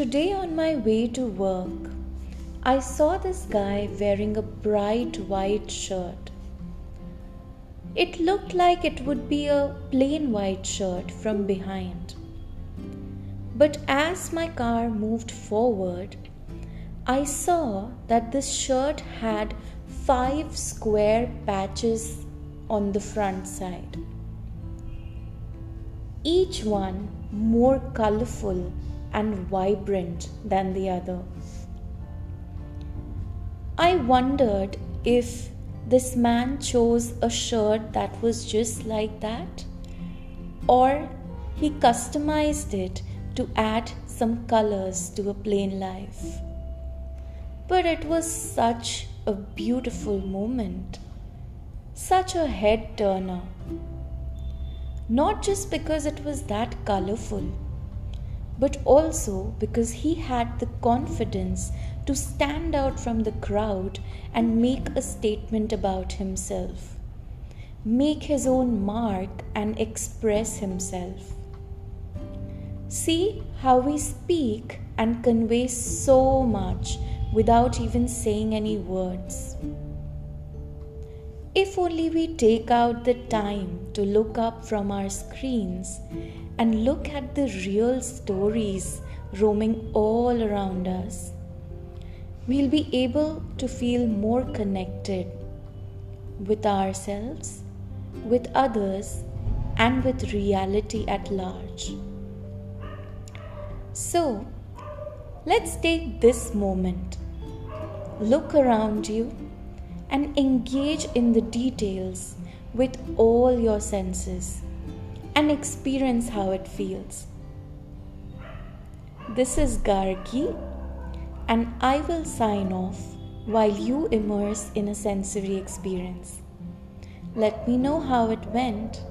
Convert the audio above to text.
Today, on my way to work, I saw this guy wearing a bright white shirt. It looked like it would be a plain white shirt from behind. But as my car moved forward, I saw that this shirt had five square patches on the front side, each one more colorful and vibrant than the other. I wondered if this man chose a shirt that was just like that, or he customized it to add some colors to a plain life. But it was such a beautiful moment, such a head turner. Not just because it was that colorful but also because he had the confidence to stand out from the crowd and make a statement about himself, make his own mark and express himself. See how we speak and convey so much without even saying any words. If only we take out the time to look up from our screens and look at the real stories roaming all around us, we'll be able to feel more connected with ourselves, with others, and with reality at large. So, let's take this moment, look around you and engage in the details with all your senses and experience how it feels. This is Gargi, and I will sign off while you immerse in a sensory experience. Let me know how it went.